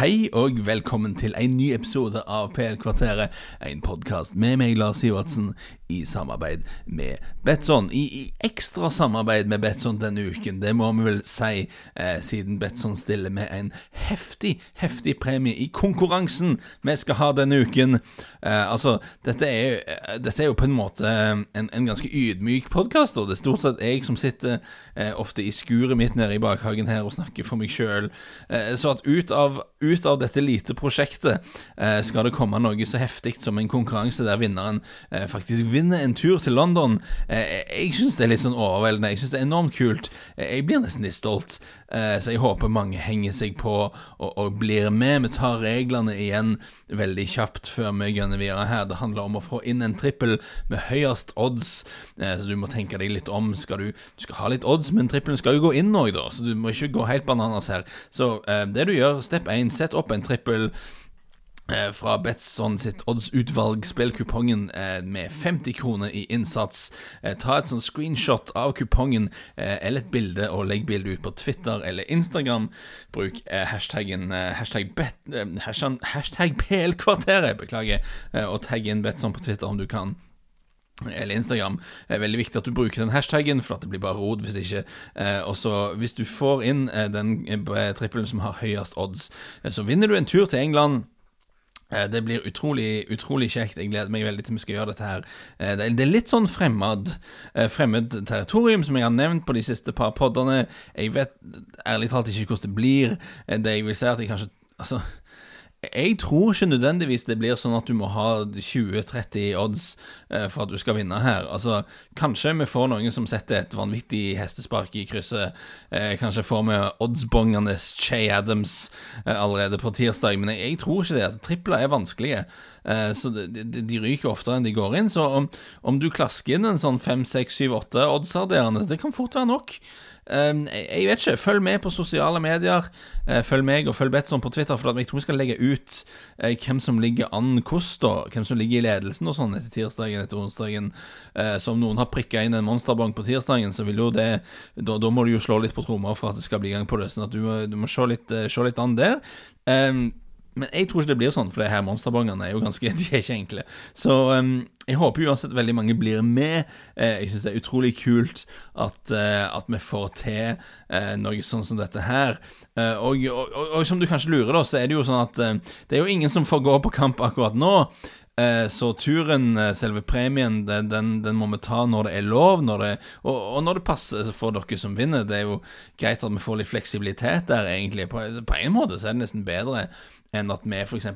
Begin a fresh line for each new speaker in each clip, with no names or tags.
Hei og velkommen til en ny episode av PL-kvarteret. En podkast med meg, Lars Sivertsen, i samarbeid med Betson. I, I, ekstra samarbeid med Betson denne uken, det må vi vel si, eh, siden Betson stiller med en heftig, heftig premie i konkurransen vi skal ha denne uken. Eh, altså, dette er, eh, dette er, jo på en måte en, en ganske ydmyk podkast, og det er stort sett jeg som sitter eh, ofte i skuret mitt nede i bakhagen her og snakker for meg sjøl. Eh, så at ut av ut av dette lite prosjektet eh, skal det komme noe så heftig som en konkurranse der vinneren eh, faktisk vinner en tur til London. Eh, jeg syns det er litt sånn overveldende. Jeg syns det er enormt kult. Jeg blir nesten litt stolt, så jeg håper mange henger seg på og, og, blir med. Vi tar reglene igjen veldig kjapt før vi gønner videre her. Det handler om å få inn en trippel med høyest odds, så du må tenke deg litt om. Skal du, du skal ha litt odds, men trippelen skal jo gå inn òg, da, så du må ikke gå helt bananas her. Så det du gjør, step 1 Sett opp en trippel eh, fra Betson sitt oddsutvalg. Spill kupongen eh, med 50 kroner i innsats. Eh, ta et sånn screenshot av kupongen eller et bilde, og legg bildet ut på Twitter eller Instagram. Bruk hashtaggen hashtag, bet, hashtag, hashtag PL-kvarteret, beklager, og tagg inn Betson på Twitter om du kan eller Instagram. Det er veldig viktig at du bruker den hashtaggen, for at det blir bare rot hvis ikke. Eh, og så Hvis du får inn eh, den eh, trippelen som har høyest odds, så vinner du en tur til England. Det blir utrolig utrolig kjekt. Jeg gleder meg veldig til vi skal gjøre dette her. Det er litt sånn fremmed, fremmed territorium, som jeg har nevnt på de siste par podene. Jeg vet ærlig talt ikke hvordan det blir. Det jeg vil si, er at jeg kanskje Altså jeg tror ikke nødvendigvis det blir sånn at du må ha 20-30 odds eh, for at du skal vinne her. Altså, Kanskje vi får noen som setter et vanvittig hestespark i krysset. Eh, kanskje får vi oddsbongende Che Adams eh, allerede på tirsdag, men jeg, tror ikke det. altså Tripler er vanskelige, så de, ryker oftere enn de går inn. Så om, om du klasker inn en sånn 5, 6, 7, 8 oddsarderende, det kan fort være nok. Ehm, jeg vet ikke. Følg med på sosiale medier. Eh, følg meg og følg Betson på Twitter, for jeg tror vi skal legge ut eh, hvem som ligger an hvordan, hvem som ligger i ledelsen og sånn etter tirsdagen, etter onsdagen. Som så om noen har prikka inn en monsterbank på tirsdagen, så vil jo det da, da, må du jo slå litt på trommer for at det skal bli gang på det. Sånn at du, du må se litt, se litt an der. Men jeg tror ikke det blir sånn, for det her monsterbongene er jo ganske de er ikke enkle. Så um, jeg håper uansett veldig mange blir med. Uh, jeg syns det er utrolig kult at, uh, at vi får til uh, noe sånn som dette her. Og, og, og, og, som du kanskje lurer, da, så er det jo sånn at det er jo ingen som får gå på kamp akkurat nå. Eh, så turen, eh, selve premien, den, den, den, må vi ta når det er lov, når det, og, og, når det passer for dere som vinner. Det er jo greit at vi får litt fleksibilitet der, egentlig. På, på en måte så er det nesten bedre enn at vi f.eks.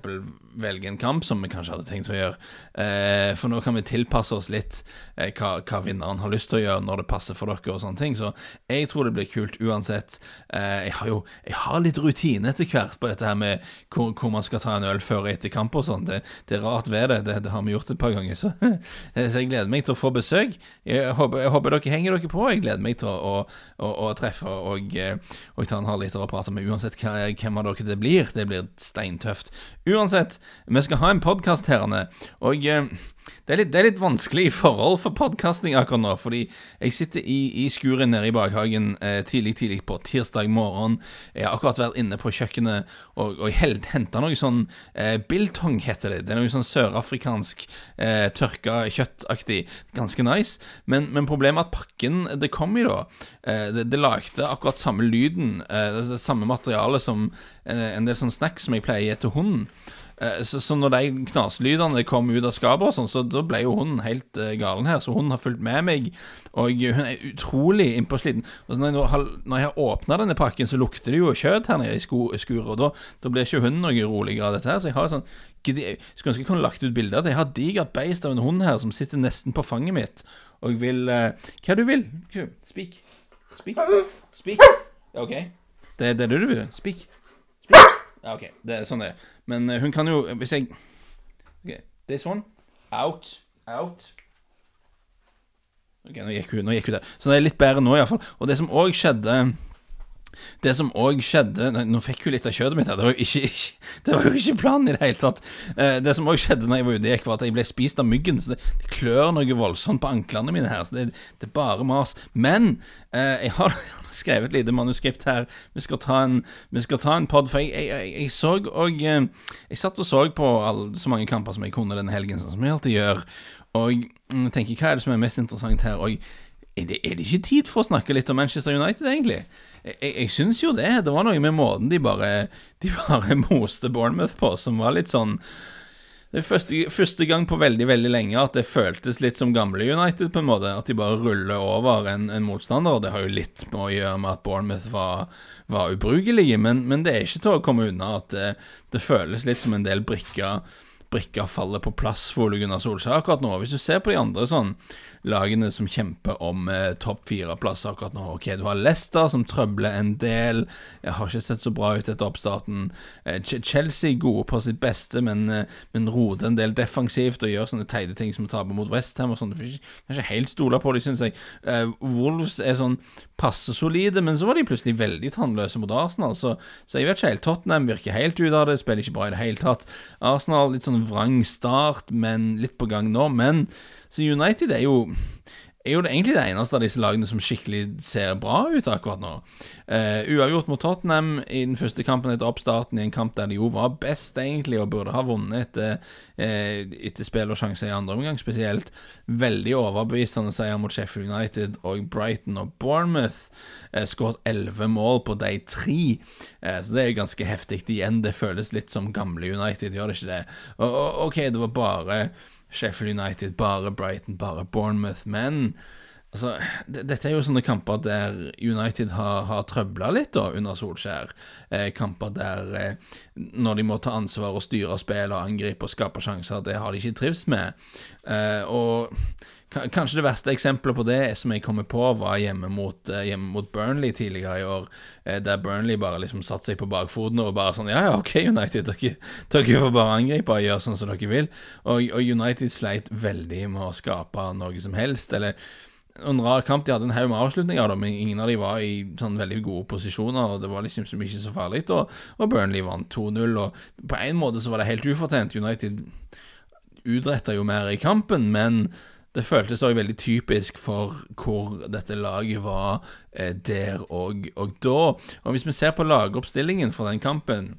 velger en kamp som vi kanskje hadde tenkt å gjøre. Eh, for nå kan vi tilpasse oss litt eh, hva, hva, vinneren har lyst til å gjøre når det passer for dere. og sånne ting Så jeg tror det blir kult uansett. Eh, jeg har jo jeg har litt rutine etter hvert på dette her med hvor, hvor, man skal ta en øl før og etter kamp og sånn. Det, det, er rart ved det. Det. det. har vi gjort et par ganger. Så, så jeg gleder meg til å få besøk. Jeg håper, jeg håper, dere henger dere på. Jeg gleder meg til å, å, å, treffe og, eh, og ta en halvliter og prate med uansett hvem av dere det blir. Det blir steintøft. Uansett, vi skal ha en podkast her, og eh, det er, litt, det er litt vanskelig forhold for podkasting akkurat nå, fordi jeg sitter i, i skuret nede i bakhagen eh, tidlig tidlig på tirsdag morgen. Jeg har akkurat vært inne på kjøkkenet og, og henta noe sånn eh, biltong, heter det. Det er noe sånn sørafrikansk eh, tørka kjøttaktig. Ganske nice. Men, men, problemet er at pakken det kom i, da, eh, det, det lagde akkurat samme lyden, eh, det, det samme materialet som eh, en del sånn snacks som jeg pleier å gi til hunden. Eh, så, så, når de knaslydene kom ut av skapet, sånn, så da ble jo hun helt uh, galen her. Så hun har fulgt med meg, og hun er utrolig innpåsliten. Og når, jeg, når jeg har åpna denne pakken, så lukter det jo kjøtt her nede i sko, skuret, og da, da, blir ikke hun noe roligere av dette her. Så jeg har sånn Skulle ønske jeg kunne lagt ut bilde av det. Jeg har digert beist av en hund her som sitter nesten på fanget mitt og vil uh, Hva du vil? Speak. Speak. Speak. OK. Det, det er det du vil? Speak. Speak. Ja, OK. Det er sånn det er. Men uh, hun kan jo Hvis jeg OK, this one. Out. Out. Ok, Nå gikk hun, nå gikk hun der. Så det er litt bedre nå, iallfall. Og det som òg skjedde Det som òg skjedde Nå fikk hun litt av kjøttet mitt det var ikke, ikke, det var jo ikke planen i det hele tatt. Eh, det som òg skjedde når jeg var ute gikk, var at jeg ble spist av myggen. Så det, det klør noe voldsomt på anklene mine her. Så det, det er bare mas. Men eh, jeg har skrevet et lite manuskript her. Vi skal ta en, vi skal ta en pod, for jeg, jeg, jeg, så og eh, Jeg satt og så på all, så mange kamper som jeg kunne denne helgen, sånn som jeg alltid gjør. Og jeg tenker, hva er det som er mest interessant her? Og er det, er det ikke tid for å snakke litt om Manchester United, egentlig? Jeg, jeg syns jo det. Det var noe med måten de bare De bare moste Bournemouth på, som var litt sånn det er første, første, gang på veldig veldig lenge at det føltes litt som gamle United, på en måte. At de bare ruller over en, en motstander. Det har jo litt med å gjøre med at Bournemouth var, var ubrukelige, men, men, det er ikke til å komme unna at det, det føles litt som en del brikker brikker faller på plass for Ole Gunnar Solskjær akkurat nå. Hvis du ser på de andre sånn lagene som kjemper om eh, topp fire-plass akkurat nå Ok, du har Leicester, som trøbler en del. Jeg har ikke sett så bra ut etter oppstarten. Eh, Chelsea gode på sitt beste, men, eh, men roter en del defensivt og gjør sånne teite ting som å tape mot Westham og sånn. Du får ikke helt stole på dem, syns jeg. Eh, Wolves er sånn passe solide, men så var de plutselig veldig tannløse mot Arsenal, så, så jeg vet ikke helt. Tottenham virker helt ut av det, spiller ikke bra i det hele tatt. Arsenal litt sånn vrang start, men litt på gang nå. Men så United er jo er jo det egentlig det eneste av disse lagene som skikkelig ser bra ut akkurat nå. Uh, uavgjort mot Tottenham i den første kampen etter oppstarten, i en kamp der de jo var best, egentlig, og burde ha vunnet etter, uh, etter spill og sjanser i andre omgang spesielt. Veldig overbevisende seier mot Sheffield United og Brighton og Bournemouth. Eh, Skåret elleve mål på de tre, eh, så det er ganske heftig igjen. Det føles litt som gamle United, gjør det ikke det? Og, og, ok, det var bare Sheffield United, bare Brighton, bare Bournemouth. Men altså, dette er jo sånne kamper der United har, har trøbla litt da, under Solskjær. Eh, kamper der eh, når de må ta ansvar og styre spill og angripe og skape sjanser, det har de ikke trivst med. Eh, og Kanskje det verste eksempelet på det som jeg kommer på, var hjemme mot, uh, hjemme mot Burnley tidligere i år, uh, der Burnley bare liksom satte seg på bakfoten og bare sånn Ja, ja, OK, United, dere, dere får bare angripe og gjøre sånn som dere vil. Og, og, United sleit veldig med å skape noe som helst. Eller en rar kamp. De hadde en haug med avslutninger, men ingen av dem var i sånn veldig gode posisjoner. Og Det var liksom ikke så farlig. Og, og Burnley vant 2-0. Og på en måte så var det helt ufortjent. United utretta jo mer i kampen, men det føltes òg veldig typisk for hvor dette laget var eh, der og, og, da. Og Hvis vi ser på lagoppstillingen for den kampen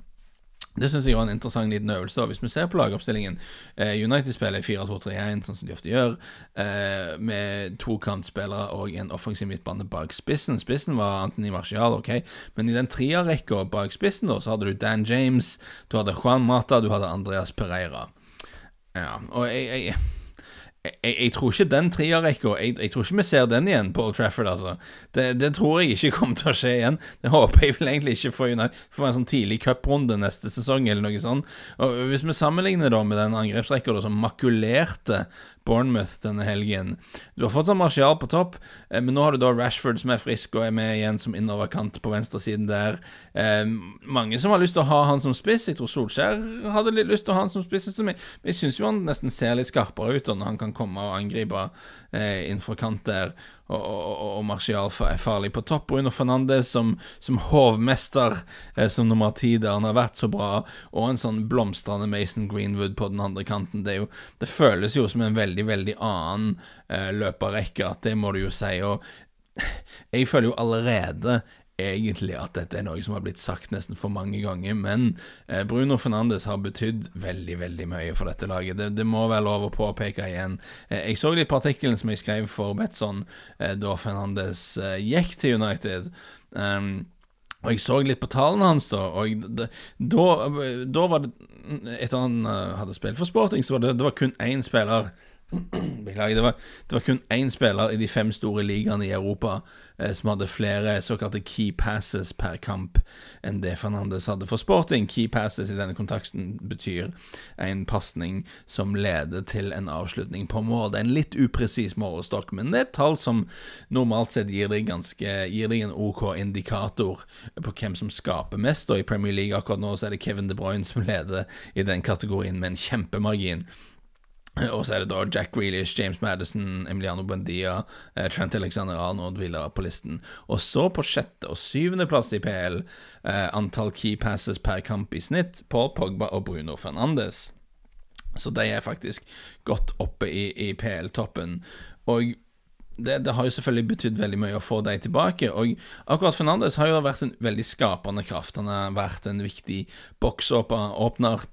det syns jeg var en interessant liten øvelse. Hvis vi ser på lagoppstillingen eh, United spiller 4-2-3-1, sånn som de ofte gjør, eh, med to kantspillere og en offensiv midtbane bak spissen. Spissen var Anthony Marcial, ok, men i den trierrekka bak spissen da, så hadde du Dan James, du hadde Juan Mata, du hadde Andreas Pereira. Ja, og jeg, jeg jeg, jeg, tror ikke den trierrekka jeg, jeg, tror ikke vi ser den igjen på Old Trafford, altså. Det, det, tror jeg ikke kommer til å skje igjen. Det håper jeg vel egentlig ikke for United. For en sånn tidlig cuprunde neste sesong, eller noe sånt. Og Hvis vi sammenligner da med den angrepsrekka som makulerte Bournemouth denne helgen. Du har fortsatt Martial på topp, eh, men nå har du da Rashford som er frisk og er med igjen som innoverkant på venstresiden der. Eh, mange som har lyst til å ha han som spiss. Jeg tror Solskjær hadde litt lyst til å ha han som spiss. Men jeg syns jo han nesten ser litt skarpere ut når han kan komme og angripe eh, innenfor kant der og, og, og Martial er farlig på topp. Bruno Fernandes som, som hovmester, eh, som nummer ti der han har vært så bra, og en sånn blomstrende Mason Greenwood på den andre kanten. Det, jo, det føles jo som en veldig, veldig annen eh, løperrekke, at det må du jo si. Og jeg føler jo allerede egentlig at dette er noe som har blitt sagt nesten for mange ganger, men eh, Bruno Fernandes har betydd veldig, veldig mye for dette laget. Det, det må være lov å påpeke igjen. Eh, jeg så litt på artikkelen som jeg skrev for Betson eh, da Fernandes eh, gikk til United. Um, og jeg så litt på tallene hans, da, og da, da var det Etter han uh, hadde spilt for Sporting, så var det, det var kun én spiller Beklager. Det var, det var, kun én spiller i de fem store ligaene i Europa eh, som hadde flere såkalte key passes per kamp enn det Fernandes hadde for sporting. Key passes i denne kontakten betyr en pasning som leder til en avslutning på mål. Det er en litt upresis målestokk, men det er et tall som normalt sett gir deg, ganske, gir deg en OK indikator på hvem som skaper mest. Og i Premier League akkurat nå så er det Kevin De Bruyne som leder i den kategorien med en kjempemargin. Og så er det da Jack Grealish, James Madison, Emiliano Buendia, eh, Trent Alexander Arnold Villa på listen. Og så på sjette- og syvendeplass i PL, eh, antall key passes per kamp i snitt, Paul Pogba og Bruno Fernandes. Så de er faktisk godt oppe i, i PL-toppen. Og det, det, har jo selvfølgelig betydd veldig mye å få dem tilbake. Og akkurat Fernandes har jo vært en veldig skapende kraft. Han har vært en viktig boksåpner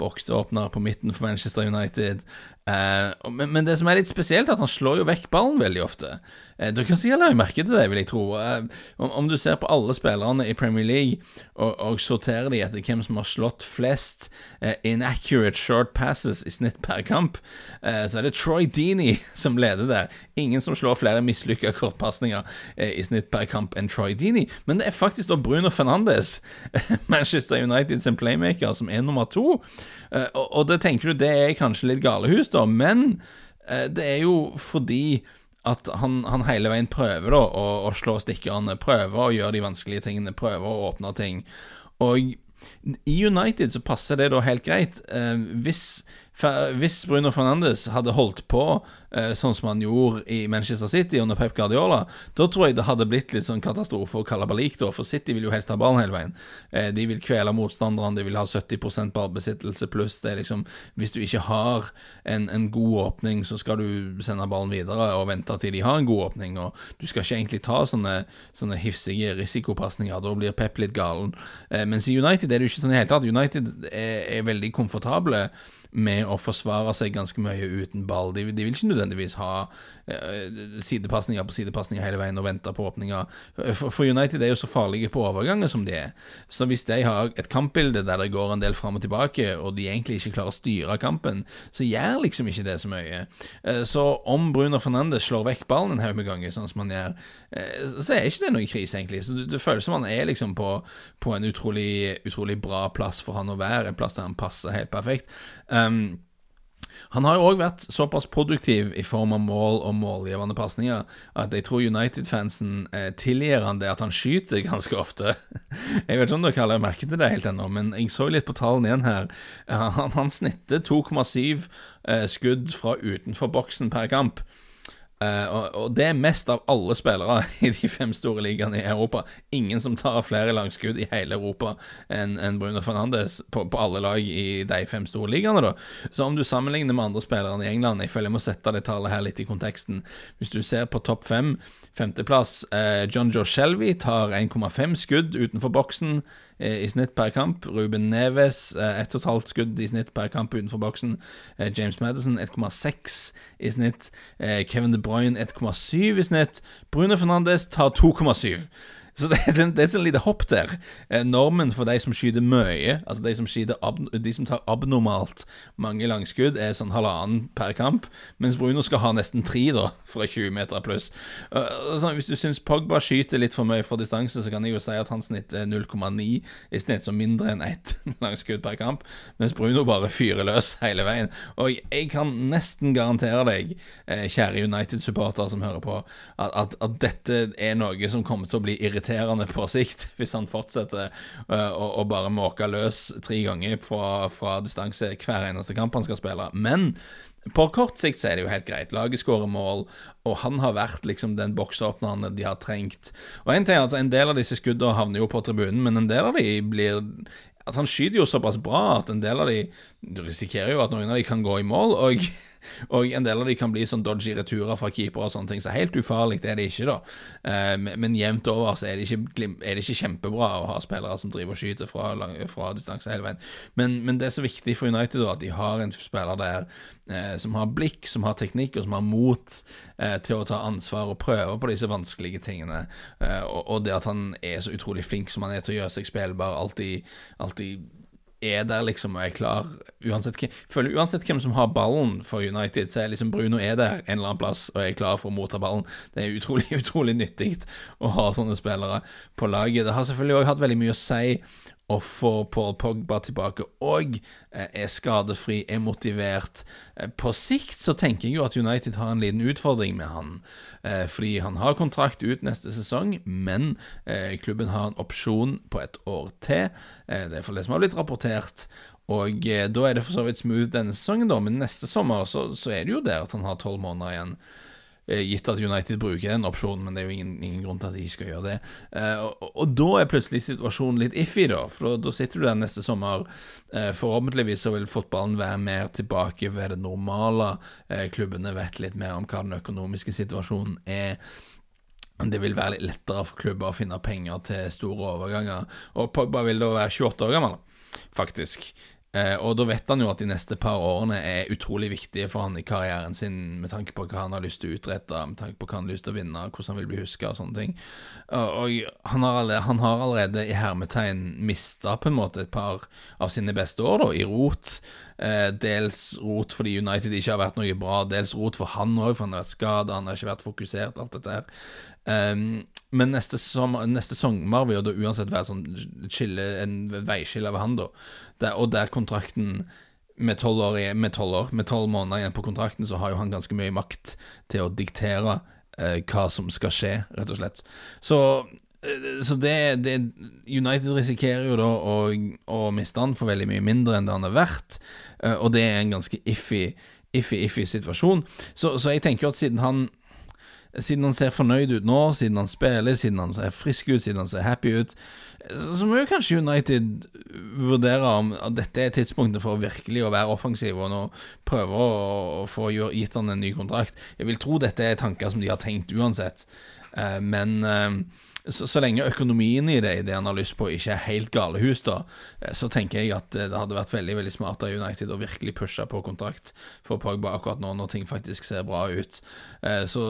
Boksåpner på midten for Manchester United. Eh, men, men, det som er litt spesielt, er at han slår jo vekk ballen veldig ofte. Uh, dere kan sikkert legge merke til det, vil jeg tro. Uh, om, om, du ser på alle spillerne i Premier League og, og sorterer de etter hvem som har slått flest eh, inaccurate short passes i snitt per kamp, eh, så er det Troy Deeney som leder der. Ingen som slår flere mislykka kortpasninger eh, i snitt per kamp enn Troy Deeney. Men det er faktisk da Bruno Fernandes, Manchester United sin playmaker, som er nummer to. og, og det tenker du, det er kanskje litt galehus, da da, men eh, det er jo fordi at han, han hele veien prøver da å, å slå stikkerne, prøver å gjøre de vanskelige tingene, prøver å åpne ting. Og i United så passer det da helt greit. Eh, hvis hvis Bruno Fernandes hadde holdt på eh, sånn som han gjorde i Manchester City under Pep Guardiola, da tror jeg det hadde blitt litt sånn katastrofe og kalabalik, da, for City vil jo helst ha ballen hele veien. Eh, de vil kvele motstanderne, de vil ha 70% ballbesittelse pluss. Det er liksom Hvis du ikke har en, en, god åpning, så skal du sende ballen videre og vente til de har en god åpning, og du skal ikke egentlig ta sånne, sånne hifsige risikopasninger, da blir Pep litt galen. Eh, mens i United er det jo ikke sånn i det hele tatt. United er, er veldig komfortable med å forsvare seg ganske mye uten ball. De, de vil ikke nødvendigvis ha eh, sidepasninger på sidepasninger hele veien og vente på åpninger. For, for, United er jo så farlige på overganger som de er. Så hvis de har et kampbilde der det går en del fram og tilbake, og de egentlig ikke klarer å styre kampen, så gjør liksom ikke det så mye. Eh, så om Bruno Fernandes slår vekk ballen en haug med ganger, sånn som han gjør, eh, så er ikke det noen krise, egentlig. Så det, det føles som han er liksom på, på en utrolig, utrolig bra plass for han å være, en plass der han passer helt perfekt. Um, han har jo òg vært såpass produktiv i form av mål og målgivende pasninger at jeg tror United-fansen eh, tilgir han det at han skyter ganske ofte. jeg vet ikke om dere har merke til det helt ennå, men jeg så litt på tallene igjen her. Han, han snitter 2,7 eh, skudd fra utenfor boksen per kamp. Uh, og, det er mest av alle spillere i de fem store ligaene i Europa. Ingen som tar flere langskudd i hele Europa enn en Bruno Fernandes på, på, alle lag i de fem store ligaene. Så om du sammenligner med andre spillere i England Jeg føler jeg må sette det tallet her litt i konteksten. Hvis du ser på topp fem, femteplass uh, John Joe Shelby tar 1,5 skudd utenfor boksen. Eh, i snitt per kamp. Ruben Neves 1,5 eh, skudd i snitt per kamp utenfor boksen. Eh, James Madison 1,6 i snitt. Kevin De Bruyne 1,7 i snitt. Bruno Fernandes tar 2,7. Så det er, det er et sånn lite hopp der. Eh, normen for de som skyter mye, altså de som, ab, de som tar abnormalt mange langskudd, er sånn halvannen per kamp, mens Bruno skal ha nesten tre da, fra 20 meter pluss. Uh, altså, hvis du syns Pogba skyter litt for mye fra distanse, så kan jeg jo si at hans snitt er 0,9 i snitt, så mindre enn ett langskudd per kamp, mens Bruno bare fyrer løs hele veien. Og jeg kan nesten garantere deg, eh, kjære United-supporter som hører på, at, at, at dette er noe som kommer til å bli irriterende irriterende på sikt hvis han fortsetter uh, å, å, bare måke løs tre ganger fra, fra distanse hver eneste kamp han skal spille. Men på kort sikt så er det jo helt greit. Laget skårer mål, og han har vært liksom den bokseåpneren de har trengt. Og En ting er altså, en del av disse skuddene havner jo på tribunen, men en del av de blir Altså Han skyter jo såpass bra at en del av de risikerer jo at noen av de kan gå i mål. og og en del av de kan bli sånn dodgy returer fra keepere og sånne ting, så helt ufarlig er det ikke, da. Eh, men jevnt over så er det, ikke, er det ikke kjempebra å ha spillere som driver og skyter fra, fra distanse hele veien. Men, men, det er så viktig for United da, at de har en spiller der eh, som har blikk, som har teknikk, og som har mot eh, til å ta ansvar og prøve på disse vanskelige tingene. Og, og, det at han er så utrolig flink som han er til å gjøre seg spillbar, alltid, alltid er der liksom og er klar. Uansett, føler uansett hvem som har ballen for United, så er liksom Bruno er der en eller annen plass og er klar for å motta ballen. Det er utrolig utrolig nyttig å ha sånne spillere på laget. Det har selvfølgelig òg hatt veldig mye å si å få Paul Pogba tilbake og eh, er skadefri, er motivert. Eh, på sikt så tenker jeg jo at United har en liten utfordring med han, eh, fordi han har kontrakt ut neste sesong, men klubben har en opsjon på et år til. Det er for det som har blitt rapportert. Og da er det for så vidt smooth denne sesongen, da, men neste sommer så, så er det jo der at han har tolv måneder igjen. Eh, gitt at United bruker den opsjonen, men det er jo ingen, ingen grunn til at de skal gjøre det. Uh, og, og, da er plutselig situasjonen litt iffy, da. For da, sitter du der neste sommer. Uh, forhåpentligvis så vil fotballen være mer tilbake ved det normale. Klubbene vet litt mer om hva den økonomiske situasjonen er. Det vil være litt lettere for klubber å finne penger til store overganger. Og Pogba vil da være 28 år gammel, faktisk. Eh, og da vet han jo at de neste par årene er utrolig viktige for han i karrieren sin, med tanke på hva han har lyst til å utrette, med tanke på hva han har lyst til å vinne, hvordan han vil bli huska og sånne ting. Og, han, har allerede, han, har allerede, i hermetegn mista på en måte et par av sine beste år, da, i rot. Eh, dels rot fordi United ikke har vært noe bra, dels rot for han òg, for han har vært skada, han har ikke vært fokusert, alt dette her. Um, men neste, sommer, neste sommer vil jo da uansett være sånn skille, en veiskille ved han, da. Der, og der kontrakten med tolv år, med tolv måneder igjen på kontrakten, så har jo han ganske mye makt til å diktere eh, hva som skal skje, rett og slett. Så, eh, så det, det, United risikerer jo da å, å, miste han for veldig mye mindre enn det han er verdt, eh, og det er en ganske iffy, iffy, iffy situasjon. Så, så jeg tenker jo at siden han siden han ser fornøyd ut nå, siden han spiller, siden han ser frisk ut, siden han ser happy ut, så må jo kanskje United vurdere om dette er tidspunktet for virkelig å være offensiv og nå prøve å få gitt han en ny kontrakt. Jeg vil tro dette er tanker som de har tenkt uansett, eh, men eh, så, så, lenge økonomien i det, i det han har lyst på, ikke er helt galehus, da, eh, så tenker jeg at det hadde vært veldig veldig smart av United å virkelig pushe på kontrakt for Pogba akkurat nå, når ting faktisk ser bra ut. Så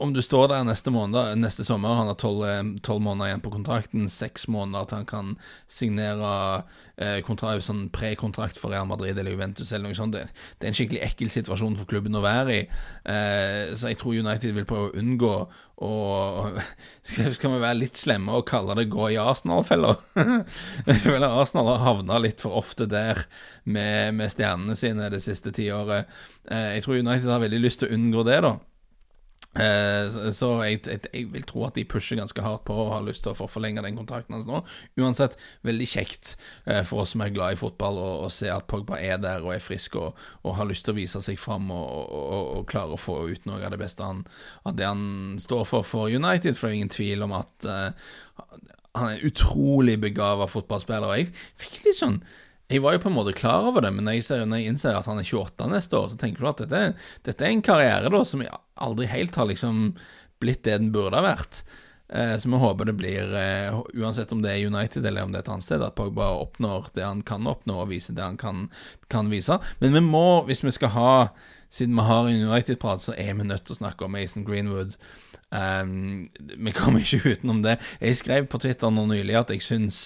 om du står der neste, måned, neste sommer, han har tolv måneder igjen på kontrakten, seks måneder til han kan signere eh, kontrakt, sånn prekontrakt for Real Madrid eller Juventus eller noe sånt. Det, det, er en skikkelig ekkel situasjon for klubben å være i. Eh, så jeg tror United vil prøve å unngå å skal, skal vi være litt slemme og kalle det gå i Arsenal-fella? jeg føler Arsenal har havna litt for ofte der med, med stjernene sine det siste tiåret. Eh, jeg tror United har veldig lyst til å unngå det, da. Eh, så jeg, jeg, jeg, vil tro at de pusher ganske hardt på og har lyst til å forlenge den kontrakten hans nå. Uansett, veldig kjekt eh, for oss som er glad i fotball, å se at Pogba er der og er frisk og, og har lyst til å vise seg fram og, og, og klare å få ut noe av det beste han, av det han står for for United. For det er ingen tvil om at eh, han er en utrolig begava fotballspiller. Og jeg fikk litt sånn jeg var jo på en måte klar over det, men når jeg, ser, når jeg innser at han er 28 neste år, så tenker du at dette, dette er en karriere da som aldri helt har liksom blitt det den burde ha vært. Eh, så vi håper det blir, eh, uansett om det er United eller om det er et annet sted, at Pogba oppnår det han kan oppnå, og viser det han kan, kan vise. Men vi må, hvis vi skal ha Siden vi har en United-prat, så er vi nødt til å snakke om Mason Greenwood. Um, vi kommer ikke utenom det. Jeg skrev på Twitter nå nylig at jeg syns,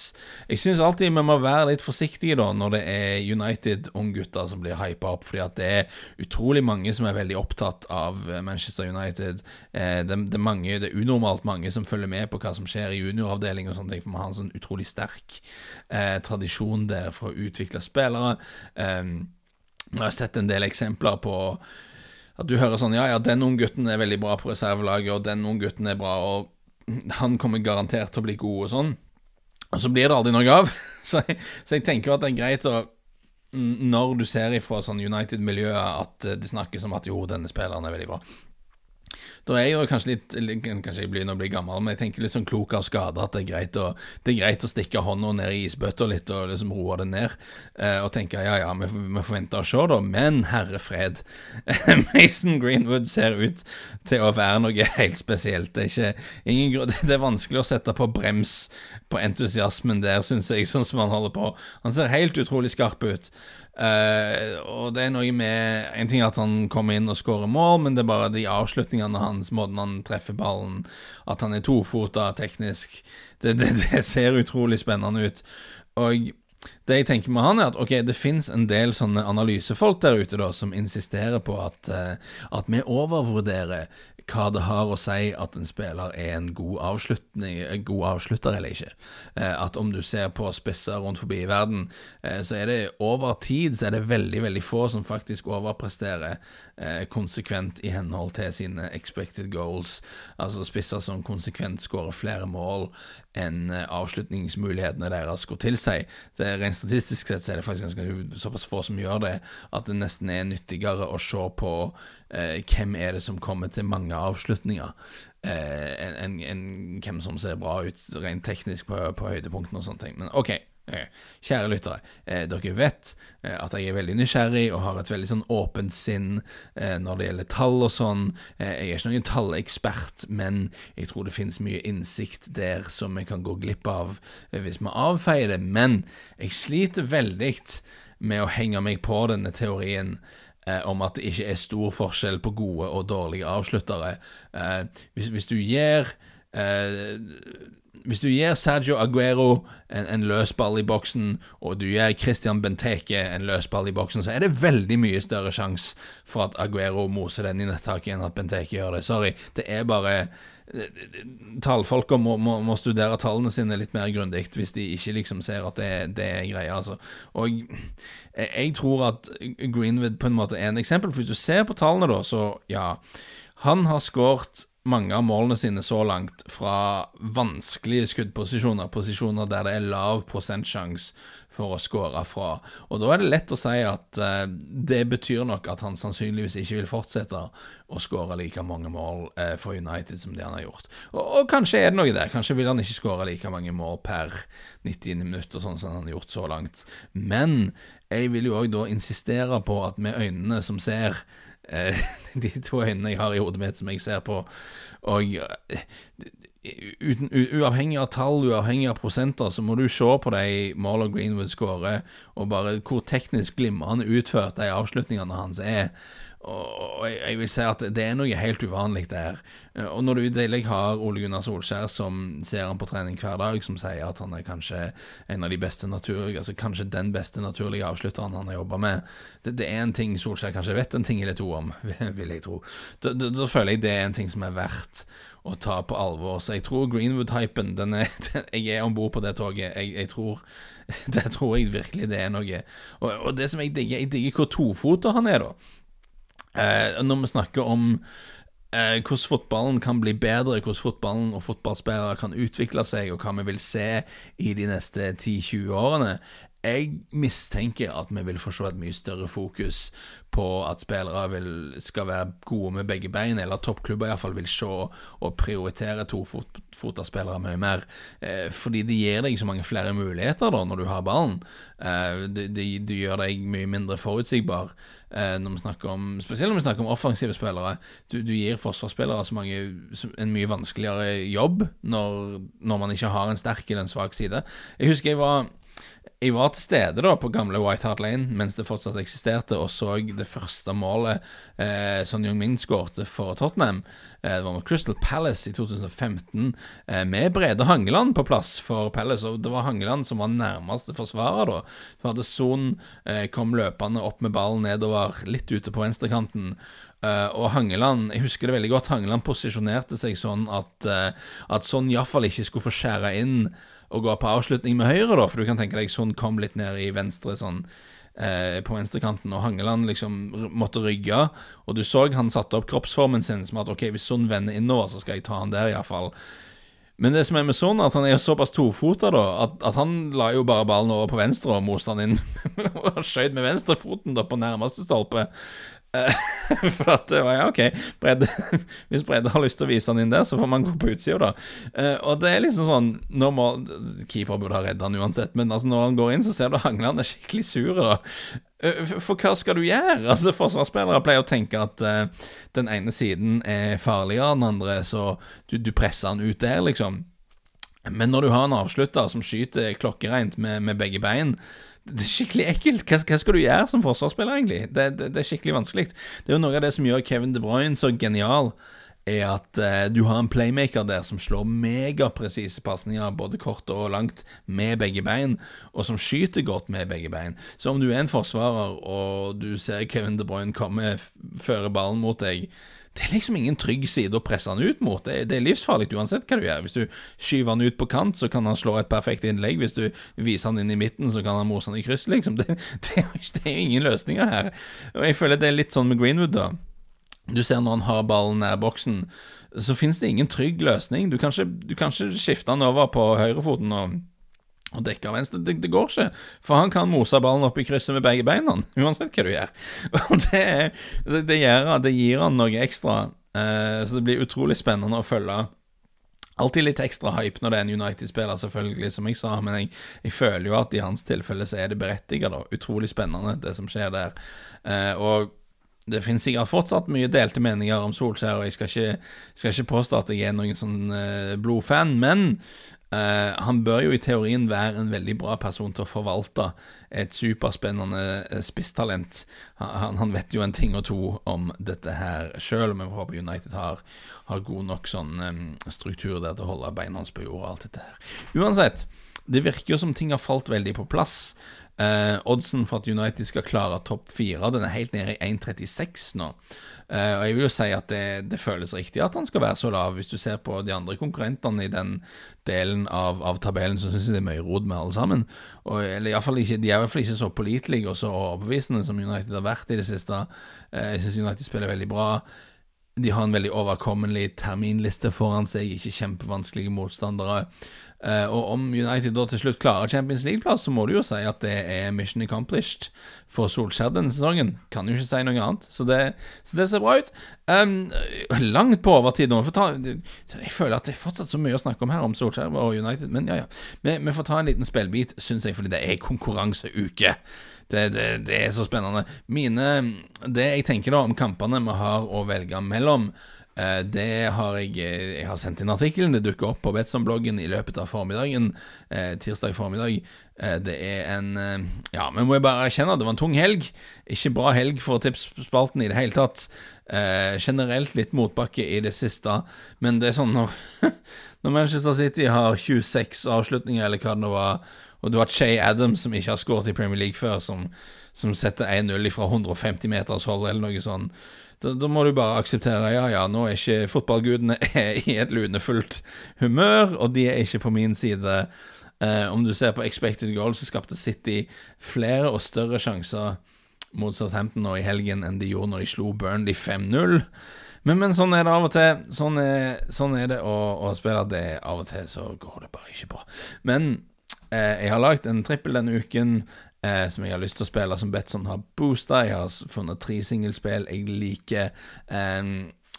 jeg syns alltid vi må være litt forsiktige da når det er United-unggutter som blir hypa opp, fordi at det er utrolig mange som er veldig opptatt av Manchester United. Eh, det, det, er mange, det, er unormalt mange som følger med på hva som skjer i junioravdeling og sånne ting, for vi har en sånn utrolig sterk eh, tradisjon der for å utvikle spillere. Um, jeg har sett en del eksempler på at du hører sånn Ja, ja, den unggutten er veldig bra på reservelaget, og den unggutten er bra, og han kommer garantert til å bli god, og sånn. Og så blir det aldri noe av. Så jeg, så jeg tenker at det er greit å Når du ser ifra sånn United-miljøet at det snakkes om at jo, denne spilleren er veldig bra, da er jeg jo kanskje litt Kanskje jeg begynner å bli gammel, men jeg tenker litt sånn klok av skade at det er greit å, det er greit å stikke hånda ned i isbøtta litt og liksom roe det ned. Eh, og tenke ja, ja, vi, vi får vente og se, da. Men herre fred, Mason Greenwood ser ut til å være noe helt spesielt. Det er, ikke, ingen, det er vanskelig å sette på brems på entusiasmen der, syns jeg, sånn som han holder på. Han ser helt utrolig skarp ut. Uh, og det er noe med En ting er at han kommer inn og skårer mål, men det er bare de avslutningene hans, måten han treffer ballen, at han er tofota teknisk. Det, det, det, ser utrolig spennende ut. Og det jeg tenker med han, er at ok, det fins en del sånne analysefolk der ute da, som insisterer på at, uh, at vi overvurderer hva det har å si at en spiller er en god, en god avslutter eller ikke. Eh, at om du ser på spisser rundt forbi i verden, eh, så er det over tid så er det veldig, veldig få som faktisk overpresterer eh, konsekvent i henhold til sine expected goals. Altså spisser som konsekvent skårer flere mål enn eh, avslutningsmulighetene deres går til seg. Det er Rent statistisk sett så er det faktisk ganske såpass få som gjør det, at det nesten er nyttigere å se på eh, hvem er det som kommer til mange avslutninger, eh, enn en, en, hvem som ser bra ut rent teknisk på, på høydepunktene og sånne ting. Men ok, kjære lyttere, eh, dere vet eh, at jeg er veldig nysgjerrig og har et veldig sånn åpent sinn når det gjelder tall og sånn. jeg er ikke noen tallekspert, men jeg tror det finnes mye innsikt der som vi kan gå glipp av hvis vi avfeier det. Men jeg sliter veldig med å henge meg på denne teorien om at det ikke er stor forskjell på gode og dårlige avsluttere. hvis du gir hvis du gir Sergio Aguero en, en løsball i boksen, og du gir Christian Benteke en løsball i boksen, så er det veldig mye større sjanse for at Aguero moser den i nettaket enn at Benteke gjør det. Sorry. Det er bare Tallfolka må, må, må, studere tallene sine litt mer grundig hvis de ikke liksom ser at det, det er greia. Altså. Og jeg, jeg tror at Greenwood på en måte er en eksempel. For hvis du ser på tallene, da, så ja Han har skåret mange av målene sine så langt fra vanskelige skuddposisjoner, posisjoner der det er lav prosentsjanse for å skåre fra. Og Da er det lett å si at eh, det betyr nok at han sannsynligvis ikke vil fortsette å skåre like mange mål eh, for United som det han har gjort. Og, og, kanskje er det noe der. Kanskje vil han ikke skåre like mange mål per 90 minutt og sånn som han har gjort så langt. Men jeg vil jo òg da insistere på at med øynene som ser Eh, de to øynene jeg har i hodet mitt som jeg ser på. Og eh, uten, uavhengig av tall, uavhengig av prosenter, så må du se på de Marlon Greenwood skårer, og bare hvor teknisk glimrende utført de avslutningene hans er. Og jeg vil si at det er noe helt uvanlig der. Og når du i tillegg har Ole Gunnar Solskjær som ser han på trening hver dag, som sier at han er kanskje en av de beste naturlige, altså kanskje den beste naturlige avslutteren han har jobba med det, det, er en ting Solskjær kanskje vet en ting eller to om, vil jeg tro. Da, da, da føler jeg det er en ting som er verdt å ta på alvor. Så jeg tror Greenwood-hypen Jeg er om bord på det toget. Jeg, jeg tror det tror jeg virkelig det er noe. Og, og det som jeg digger, jeg digger hvor tofota han er, da. Eh, når vi snakker om eh, hvordan fotballen kan bli bedre, hvordan fotballen og fotballspillere kan utvikle seg, og hva vi vil se i de neste 10-20 årene, jeg mistenker at vi vil få se et mye større fokus på at spillere vil, skal være gode med begge bein, eller at toppklubber iallfall vil se og prioritere tofoterspillere mye mer. Eh, fordi det gir deg så mange flere muligheter da når du har ballen. Eh, det, det, det, gjør deg mye mindre forutsigbar. Eh, når vi snakker om, spesielt når vi snakker om offensive spillere. Du, du gir forsvarsspillere så mange, en mye vanskeligere jobb når, når man ikke har en sterk eller en svak side. Jeg husker jeg var jeg var til stede da på gamle White Hart Lane mens det fortsatt eksisterte, og så det første målet eh, Son Jung-min skårte for Tottenham. Eh, det var med Crystal Palace i 2015, eh, med Brede Hangeland på plass for Palace. Og det var Hangeland som var nærmeste forsvarer da. For hadde Son eh, kom løpende opp med ballen nedover, litt ute på venstrekanten. Uh, og Hangeland, jeg husker det veldig godt, Hangeland posisjonerte seg sånn at, uh, at sånn iallfall ikke skulle få skjære inn å gå på avslutning med høyre, da, for du kan tenke deg sånn kom litt ned i venstre, sånn eh, på venstrekanten, og Hangeland liksom måtte rygge. Og du så han satte opp kroppsformen sin som at ok, hvis sånn vender innover, så skal jeg ta han der, iallfall. Men det som er med Son, at han er såpass tofota, da, at, at, han la jo bare ballen over på venstre og moste han inn og skøyt med venstrefoten da på nærmeste stolpe. Eh, for at var ja, ok, Bredde, hvis Bredde har lyst til å vise han inn der, så får man gå på utsida, da. Uh, og det er liksom sånn nå må, Keeper burde ha redda han uansett, men altså når han går inn, så ser du Hangland er skikkelig sur. da uh, For hva skal du gjøre? Altså Forsvarsspillere pleier å tenke at uh, den ene siden er farligere enn den andre, så du, du presser han ut der, liksom. Men når du har en avslutter som skyter klokkereint med, med begge bein det er skikkelig ekkelt. Hva, hva, skal du gjøre som forsvarsspiller, egentlig? Det, det, det, er skikkelig vanskelig. Det er jo noe av det som gjør Kevin De Bruyne så genial. er at eh, du har en playmaker der som slår megapresise pasninger, både kort og langt, med begge bein, og som skyter godt med begge bein. Så om du er en forsvarer, og du ser Kevin De Bruyne komme, føre ballen mot deg det er liksom ingen trygg side å presse han ut mot. Det, det, er livsfarlig uansett hva du gjør. Hvis du skyver han ut på kant, så kan han slå et perfekt innlegg. Hvis du viser han inn i midten, så kan han mose han i kryss, liksom. Det, det, det er jo ingen løsninger her. Og jeg føler det er litt sånn med Greenwood, da. Du ser når han har ballen nær boksen, så finnes det ingen trygg løsning. Du kan ikke, skifte han over på høyrefoten og og dekke venstre. Det, det, går ikke, for han kan mose ballen opp i krysset med begge beina, uansett hva du gjør. Og det, det, det, gjør, det gir han noe ekstra, eh, så det blir utrolig spennende å følge. Alltid litt ekstra hype når det er en United-spiller, selvfølgelig, som jeg sa, men jeg, jeg, føler jo at i hans tilfelle så er det berettiget, da. Utrolig spennende, det som skjer der. Eh, og det finnes sikkert fortsatt mye delte meninger om Solskjær, og jeg skal ikke, skal ikke påstå at jeg er noen sånn eh, blodfan, men Uh, han bør jo i teorien være en veldig bra person til å forvalte et superspennende uh, spisstalent. Han, han, vet jo en ting og to om dette her sjøl, men vi håper United har, har god nok sånn um, struktur der til å holde beina hans på jorda og alt dette her. Uansett, det virker jo som ting har falt veldig på plass. Uh, oddsen for at United skal klare topp fire, den er helt nede i 1,36 nå. Uh, og jeg vil jo si at det, det, føles riktig at han skal være så lav. Hvis du ser på de andre konkurrentene i den delen av, av tabellen, så syns jeg det er mye rod med alle sammen. Og, eller ikke, De er i hvert fall ikke så pålitelige og så overbevisende som United har vært i det siste. Uh, jeg syns United spiller veldig bra. De har en veldig overkommelig terminliste foran seg, ikke kjempevanskelige motstandere. Uh, og om United da til slutt klarer Champions League-plass, så må du jo si at det er mission accomplished for Solskjær denne sesongen. Kan jo ikke si noe annet. Så det, så det ser bra ut. Um, langt på overtid nå. Ta, jeg føler at det er fortsatt så mye å snakke om her, om Solskjær og United, men ja, ja. Vi, vi får ta en liten spillbit, syns jeg, fordi det er konkurranseuke. Det, det, det, er så spennende. Mine Det jeg tenker da om kampene vi har å velge mellom, Eh, det har jeg eh, Jeg har sendt inn artikkelen. Det dukker opp på Betson-bloggen i løpet av formiddagen. Eh, tirsdag formiddag. det er en Ja, vi må jo bare erkjenne at det var en tung helg. Ikke bra helg for tipsspalten i det hele tatt. generelt litt motbakke i det siste, men det er sånn når, når Manchester City har 26 avslutninger, eller hva det nå var, og du har Shay Adams som ikke har skåret i Premier League før, som, som setter 1-0 fra 150 meters hold, eller noe sånt da, da, må du bare akseptere ja, ja, nå er ikke fotballgudene i et lunefullt humør, og de er ikke på min side. Eh, om du ser på expected goal, så skapte City flere og større sjanser mot Southampton nå i helgen enn de gjorde når de slo Burnley 5-0. Men, men, sånn er det av og til. Sånn er, sånn er det å, å, spille. Det Av og til så går det bare ikke bra. Men eh, jeg har lagd en trippel denne uken eh, som jeg har lyst til å spille, som Betson har boosta. Jeg har funnet tre singelspill jeg liker. Eh,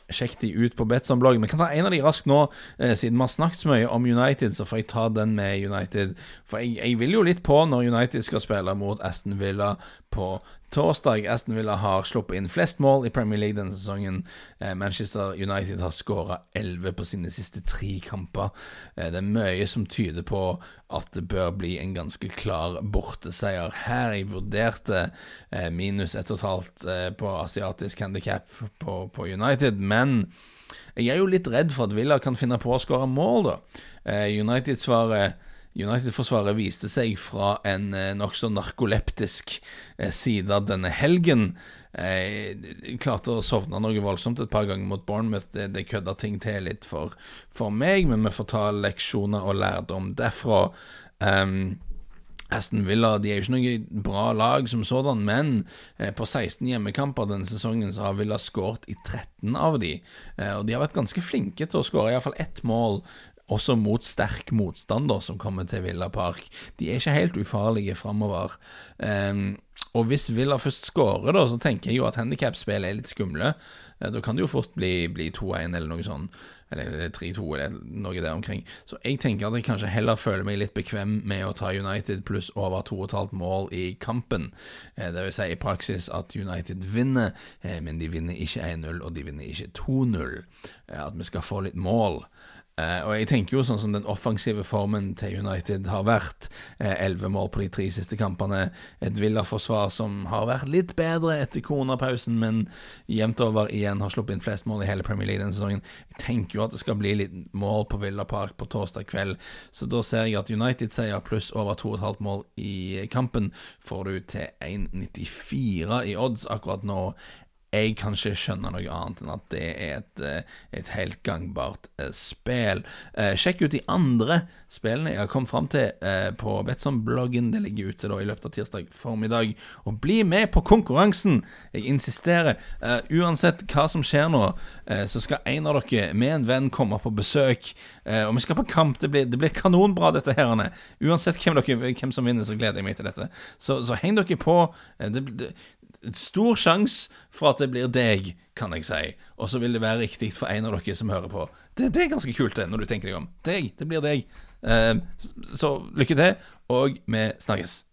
Sjekk de ut på Betson-bloggen. Vi kan ta en av de raskt nå, eh, siden vi har snakket så mye om United. Så får jeg ta den med United. For jeg, jeg vil jo litt på når United skal spille mot Aston Villa på torsdag. Aston Villa har sluppet inn flest mål i Premier League denne sesongen. Eh, Manchester United har skåra 11 på sine siste tre kamper. Eh, det er mye som tyder på at det bør bli en ganske klar borteseier her. Jeg vurderte eh, minus 1,5 på asiatisk handikap på, United, men jeg er jo litt redd for at Villa kan finne på å skåre mål, da. United svarer United-forsvaret viste seg fra en eh, nokså narkoleptisk eh, side denne helgen. Jeg eh, klarte å sovne noe voldsomt et par ganger mot Bournemouth. Det, det kødda ting til litt for, for, meg, men vi får ta leksjoner og lærdom derfra. Um, Aston Villa de er jo ikke noe bra lag som sådan, men på 16 hjemmekamper denne sesongen så har Villa skåret i 13 av de. Og de har vært ganske flinke til å skåre iallfall ett mål også mot sterk motstander som kommer til Villa Park. De er ikke helt ufarlige framover. Um, og hvis Villa først skårer, da, så tenker jeg jo at handikapspill er litt skumle. Uh, da kan det jo fort bli, bli 2-1 eller noe sånt. Eller 3-2 eller noe der omkring. Så jeg tenker at jeg kanskje heller føler meg litt bekvem med å ta United pluss over 2,5 mål i kampen. Uh, det vil si i praksis at United vinner, uh, men de vinner ikke 1-0, og de vinner ikke 2-0. At vi skal få litt mål. Uh, og jeg tenker jo sånn som den offensive formen til United har vært. Elleve uh, mål på de tre siste kampene. Et Villa-forsvar som har vært litt bedre etter koronapausen, men jevnt over igjen har sluppet inn flest mål i hele Premier League denne sesongen. Jeg tenker jo at det skal bli litt mål på Villa Park på torsdag kveld, så da ser jeg at United-seier pluss over 2,5 mål i kampen får du til 1,94 i odds akkurat nå jeg kan ikke skjønne noe annet enn at det er et, eh, et helt gangbart uh, spill. Uh, sjekk ut de andre spillene jeg har kommet fram til uh, på Betson-bloggen. Det ligger ute da i løpet av tirsdag formiddag. Og bli med på konkurransen! Jeg insisterer. uansett hva som skjer nå, så skal en av dere med en venn komme på besøk. og vi skal på kamp. Det blir, det blir kanonbra, dette her. Uansett hvem, dere, hvem, som vinner, så gleder jeg meg til dette. Så, så heng dere på. Det, det, stor sjanse for at det blir deg, kan jeg si. Og så vil det være riktig for en av dere som hører på. Det, det er ganske kult, det, når du tenker deg om. Deg. Det blir deg. Eh, så lykke til, og vi snakkes.